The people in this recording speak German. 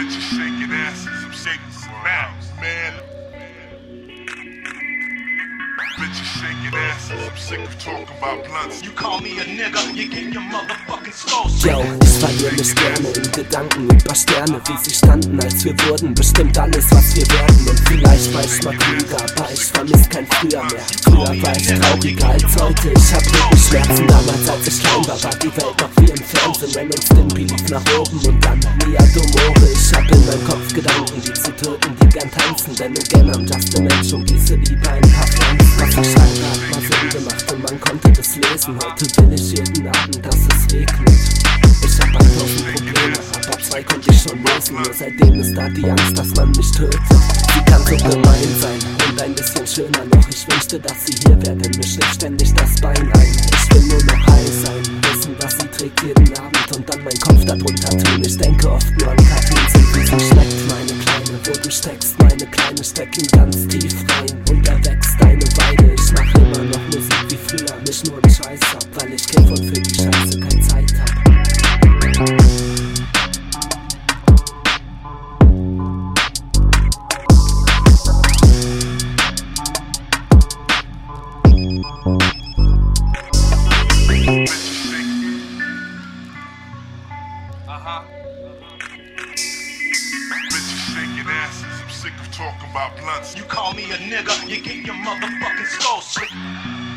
Bitches shaking asses, I'm shaking some mouths, man. Bitches shaking asses, I'm sick of talking about blunts. You call me a nigga, you get your motherfucking skull Yo, ich verliere mich gerne in Gedanken über Sterne, wie sie standen, als wir wurden. Bestimmt alles, was wir werden. Und vielleicht war ich mal klüger, aber ich vermiss kein Früher mehr. Früher war ich trauriger als heute. Ich hab Rückenschmerzen damals, als ich klein war, war die Welt noch wie im Fernsehen. Ren und Stimpy lief nach oben und dann Mia Domore. Tanzen. Denn again, I'm just a Mensch und gieße lieber ein paar Pflanzen. Was ich scheinbar hat mal Sinn gemacht und man konnte das lesen. Heute will ich jeden Abend, dass es regnet. Ich hab 1000 Probleme, aber zwei konnte ich schon lösen. Nur seitdem ist da die Angst, dass man mich tötet. Sie kann so gemein sein und ein bisschen schöner noch. Ich wünschte, dass sie hier wäre, denn mir schlägt ständig das Bein ein. Ich will nur noch high sein, wissen, was sie trägt jeden Abend und dann meinen Kopf darunter tun. Ich denke oft nur an Cartoons Kleine, steck ihn ganz tief rein und erwächst deine Weide. Ich mach immer noch Musik wie früher, mich nur ein Scheiß ab, weil ich kämpf und für die Scheiße keine Zeit hab. Bitches sick of talking about blunts. You call me a nigga, you get your motherfucking skull slit.